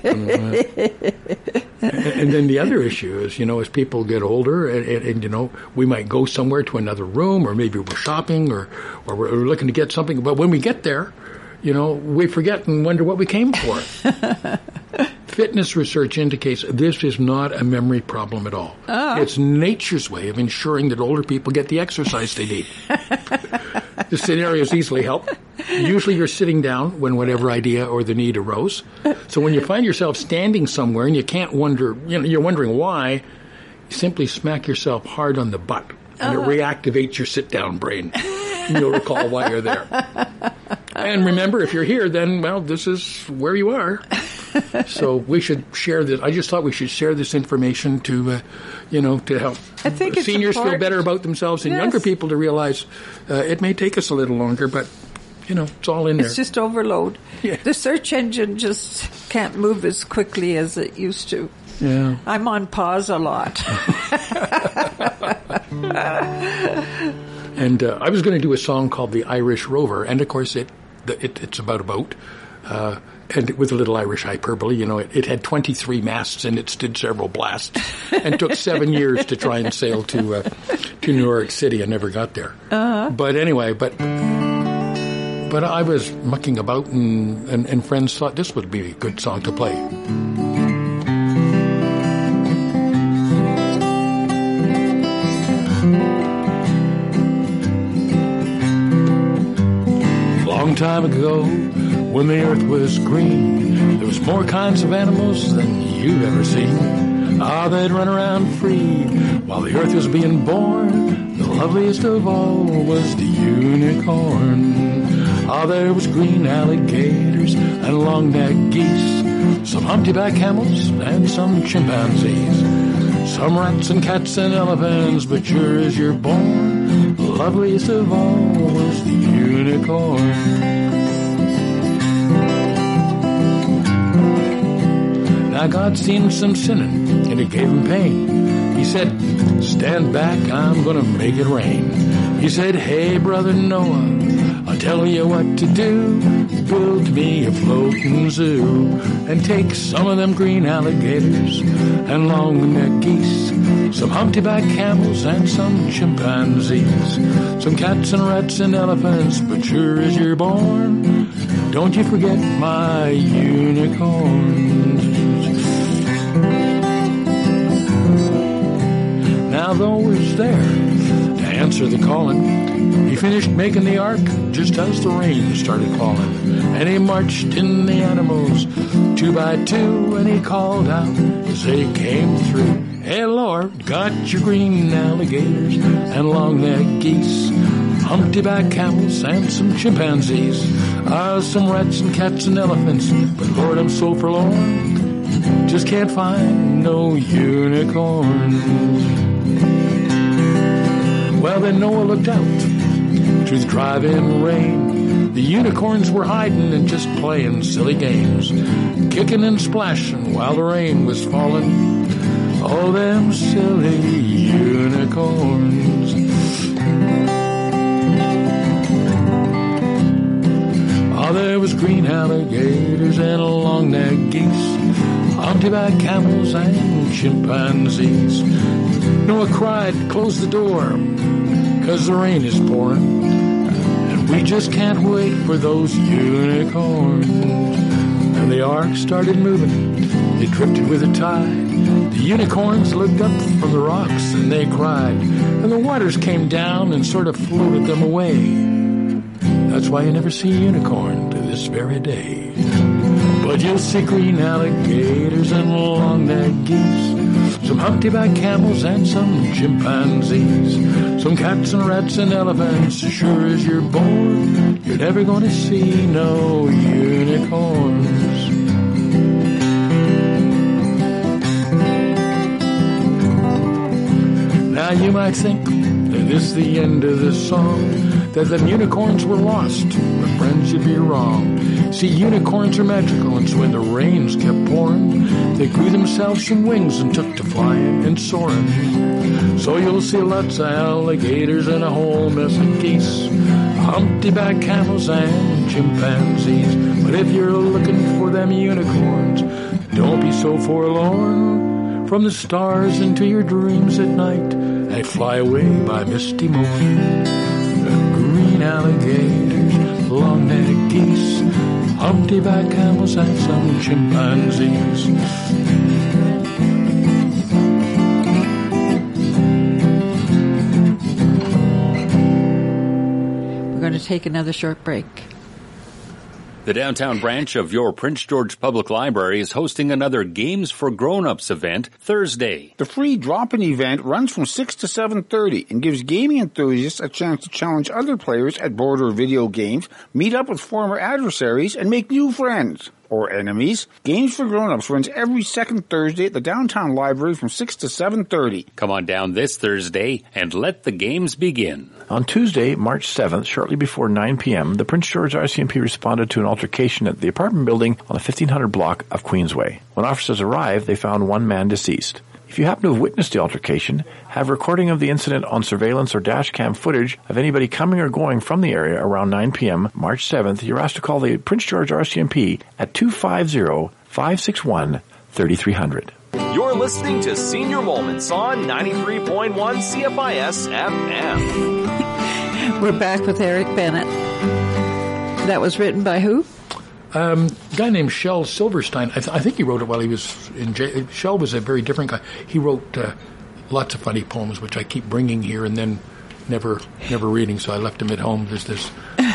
Mm-hmm. and then the other issue is, you know, as people get older, and, and, and, you know, we might go somewhere to another room, or maybe we're shopping, or or we're looking to get something. But when we get there, you know, we forget and wonder what we came for. Fitness research indicates this is not a memory problem at all. Oh. It's nature's way of ensuring that older people get the exercise they need. the scenario is easily helped. Usually you're sitting down when whatever idea or the need arose. So when you find yourself standing somewhere and you can't wonder, you know, you're wondering why, you simply smack yourself hard on the butt and it oh. reactivates your sit down brain. And you'll recall why you're there. And remember, if you're here, then, well, this is where you are. so we should share this. I just thought we should share this information to, uh, you know, to help I think seniors feel better about themselves and Yes. younger people to realize uh, it may take us a little longer, but, you know, it's all in there. It's just overload. Yeah. The search engine just can't move as quickly as it used to. yeah. I'm on pause a lot. And uh, I was going to do a song called "The Irish Rover," and of course, it, the, it it's about a boat, uh, and with a little Irish hyperbole. You know, it, it had 23 masts and it stood several blasts, and took seven years to try and sail to uh, to New York City. I never got there. But anyway, but but I was mucking about, and, and and friends thought this would be a good song to play. Long time ago, when the earth was green, there was more kinds of animals than you've ever seen. Ah, they'd run around free while the earth was being born. The loveliest of all was the unicorn. Ah, there was green alligators and long-necked geese, some humpty-back camels and some chimpanzees. Some rats and cats and elephants, but sure as you're born, the loveliest of all was the unicorn. Now God seen some sinning, and it gave him pain. He said, stand back, I'm gonna make it rain. He said, hey brother Noah, I'll tell you what to do. Build me a floating zoo and take some of them green alligators and long-necked geese, some humpty-back camels and some chimpanzees, some cats and rats and elephants, but sure as you're born, don't you forget my unicorns. Now though was there to answer the calling, he finished making the ark just as the rain started falling. And he marched in the animals two by two, and he called out as they came through. Hey Lord, got your green alligators and long-necked geese, humpty-back camels and some chimpanzees, ah, some rats and cats and elephants. But Lord, I'm so forlorn, just can't find no unicorns. Well, then Noah looked out through the driving rain. The unicorns were hiding and just playing silly games, kicking and splashing while the rain was falling. Oh, them silly unicorns. Oh, there was green alligators and long-necked geese, humpty-back camels and chimpanzees. Noah cried, close the door, 'cause the rain is pouring. And we just can't wait for those unicorns. And the ark started moving. It drifted with the tide. The unicorns looked up from the rocks and they cried. And the waters came down and sort of floated them away. That's why you never see a unicorn to this very day. But you'll see green alligators and long-necked geese, some humpty-back camels and some chimpanzees, some cats and rats and elephants. As sure as you're born, you're never to see no unicorns. Now you might think that this is the end of the song, that the unicorns were lost, but friends, you'd be wrong. See, unicorns are magical, and so when the rains kept pouring, They grew themselves some wings and took to flying and soaring. So you'll see lots of alligators and a whole mess of geese, humpty-back camels and chimpanzees. But if you're looking for them unicorns, don't be so forlorn. From the stars into your dreams at night, they fly away by misty morn. Green alligators, long-necked geese, humpty-back camels and some chimpanzees. Take another short break. The downtown branch of your Prince George Public Library is hosting another Games for Grown-Ups event Thursday. The free drop-in event runs from 6 to 7.30 and gives gaming enthusiasts a chance to challenge other players at board or video games, meet up with former adversaries, and make new friends. Or enemies. Games for Grown-Ups runs every second Thursday at the downtown library from 6 to 7.30. Come on down this Thursday and let the games begin. On Tuesday, March 7th, shortly before 9 p.m., the Prince George RCMP responded to an altercation at the apartment building on the 1500 block of Queensway. When officers arrived, they found one man deceased. If you happen to have witnessed the altercation, have recording of the incident on surveillance or dash cam footage of anybody coming or going from the area around 9 p.m. March 7th, you're asked to call the Prince George RCMP at 250-561-3300. You're listening to Senior Moments on 93.1 CFIS FM. We're back with Eric Bennett. That was written by who? Um, a guy named Shel Silverstein. I, th- I think he wrote it while he was in jail. Shel was a very different guy. He wrote uh, lots of funny poems, which I keep bringing here and then never never reading. So I left him at home. There's this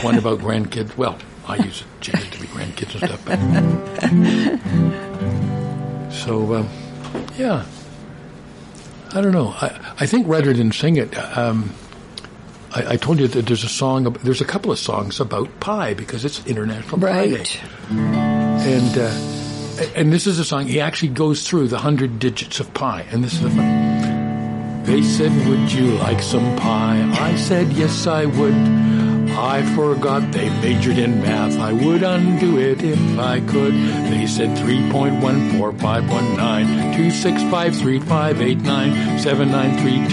one about grandkids. Well, I use it to be grandkids and stuff. But so um, yeah, I don't know. I I think rather than sing it. Um, I, I told you that there's a song. There's a couple of songs about pie because it's International Pie Day Right. and uh, and this is a song. He actually goes through the hundred digits of pi, and this is the fun. They said, "Would you like some pie?" I said, "Yes, I would." I forgot they majored in math. I would undo it if I could. They said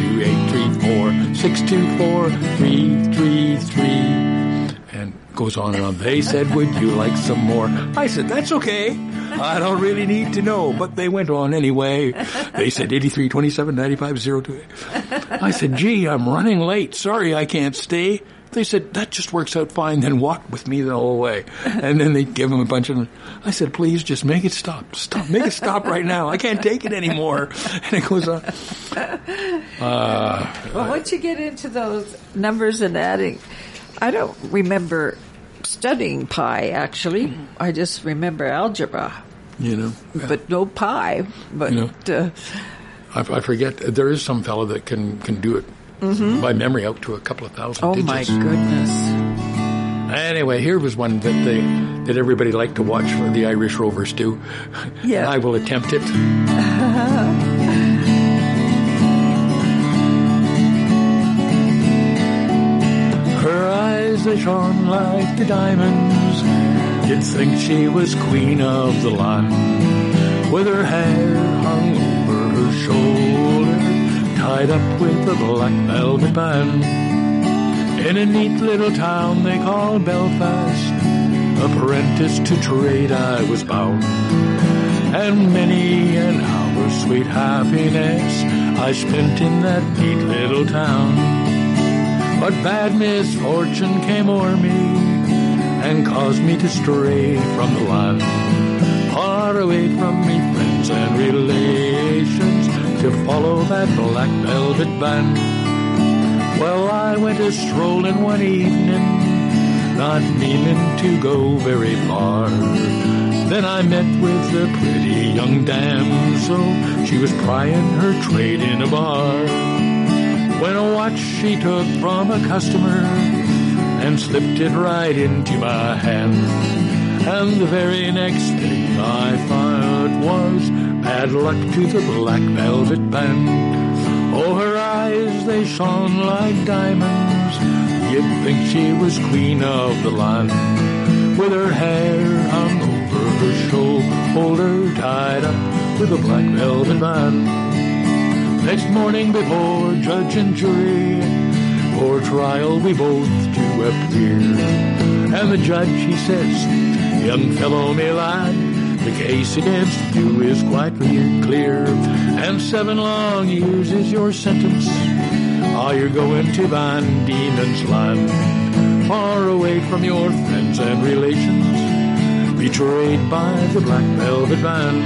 3.14519265358979932834 624 and goes on and on. They said, would you like some more? I said, that's okay. I don't really need to know, but they went on anyway. They said 83, 27, 95, 02. I said, gee, I'm running late. Sorry, I can't stay. They said, that just works out fine. Then walk with me the whole way. And then they give him a bunch of, I said, please just make it stop. Stop. Make it stop right now. I can't take it anymore. And it goes on. Uh, Well, once you get into those numbers and adding, I don't remember studying pi actually. I just remember algebra, you know. but no pi. But You uh, I, I forget. There is some fellow that can can do it Mm-hmm. by memory out to a couple of thousand. oh my goodness. Anyway, here was one that they that everybody liked to watch for the Irish Rovers do. Yeah. I will attempt it. Her eyes they shone like the diamonds. You'd think she was queen of the land, with her hair hung over her shoulder, tied up with a black velvet band. In a neat little town they call Belfast, apprentice to trade I was bound. And many an hour sweet happiness I spent in that neat little town. But bad misfortune came o'er me and caused me to stray from the land. Far away from me friends and relations to follow that black velvet band. Well, I went a strolling one evening, not meaning to go very far. Then I met with a pretty young damsel. She was prying her trade in a bar. When a watch she took from a customer and slipped it right into my hand. And the very next thing I found was bad luck to the black velvet band. Oh, her eyes, they shone like diamonds. You'd think she was queen of the land. With her hair hung over her shoulder, tied up with a black velvet band. Next morning before judge and jury, for trial we both do appear. And the judge, he says, young fellow, me lad, the case against you is quite clear. And seven long years is your sentence. Ah, you're going to Van Diemen's Land, far away from your friends and relations, betrayed by the black velvet van.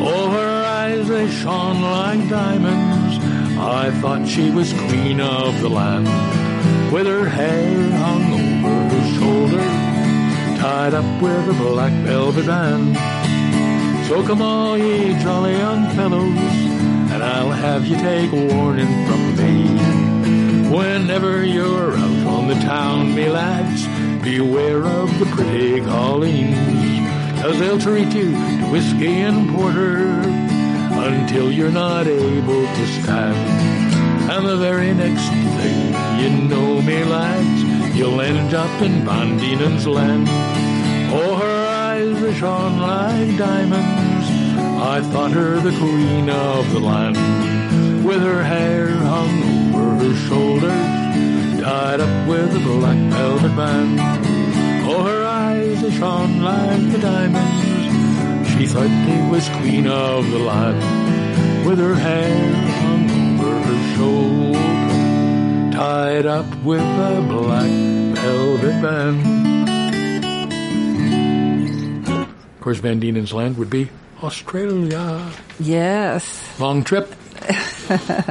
Oh, her eyes, they shone like diamonds. I thought she was queen of the land, with her hair hung over her shoulder, tied up with a black velvet band. So come all ye jolly young fellows, and I'll have you take warning from me. Whenever you're out on the town, me lads, beware of the pretty colleens, cause they'll treat you to whiskey and porter until you're not able to stand. And the very next thing you know, me lads, you'll end up in Diemen's land. Oh, her eyes they shone like diamonds. I thought her the queen of the land, with her hair hung over her shoulders, tied up with a black velvet band. Oh, her eyes they shone like the diamonds. She thought they was queen of the land, with her hair hung over her shoulder, tied up with a black velvet band. Of course, Van Diemen's Land would be Australia. Yes. Long trip.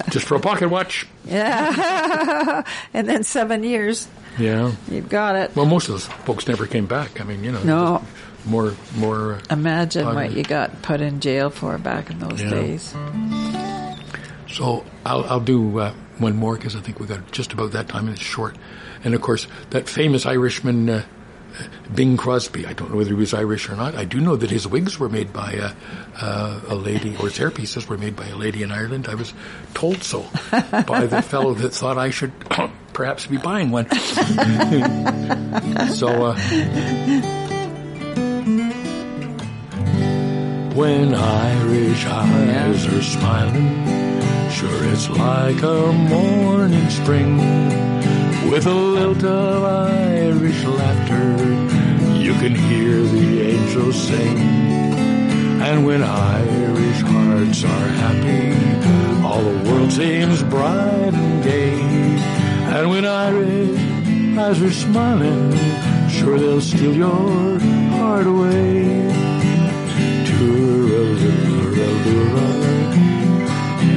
Just for a pocket watch. Yeah. and then seven years. Yeah. You've got it. Well, most of those folks never came back. I mean, you know. No. More, more. Uh, Imagine what you got put in jail for back in those Yeah. days. So I'll, I'll do uh, one more because I think we got just about that time and it's short. And of course, that famous Irishman, uh, Bing Crosby. I don't know whether he was Irish or not. I do know that his wigs were made by uh, uh, a lady, or his hairpieces were made by a lady in Ireland. I was told so by the fellow that thought I should perhaps be buying one. so. Uh, When Irish eyes are smiling, sure it's like a morning spring. With a lilt of Irish laughter, you can hear the angels sing. And when Irish hearts are happy, all the world seems bright and gay. And when Irish eyes are smiling, sure they'll steal your heart away.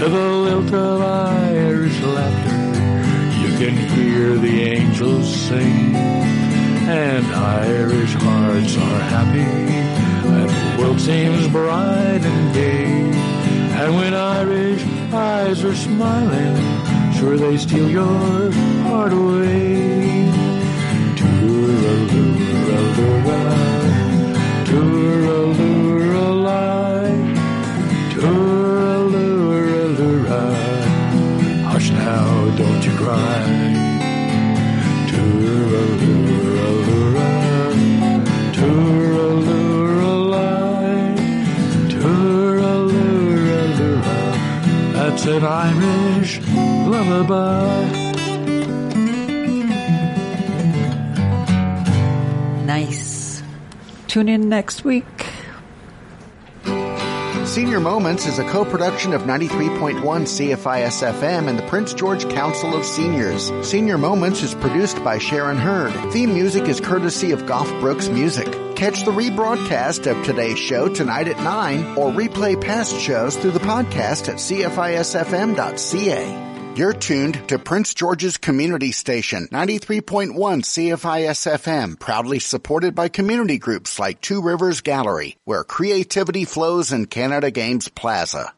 to the lilt of Irish laughter. You can hear the angels sing, and Irish hearts are happy, and the world seems bright and gay. And when Irish eyes are smiling, sure they steal your heart away. Tooraluralura, oh tooraluralai, Tooraluralura, tooraluralai. That's an Irish lullaby. Nice. Tune in next week. Senior Moments is a co-production of 93.1 CFIS FM and the Prince George Council of Seniors. Senior Moments is produced by Sharon Hurd. Theme music is courtesy of Goff Brooks Music. Catch the rebroadcast of today's show tonight at 9 or replay past shows through the podcast at cfisfm.ca. You're tuned to Prince George's Community Station, 93.1 CFIS FM, proudly supported by community groups like Two Rivers Gallery, where creativity flows in Canada Games Plaza.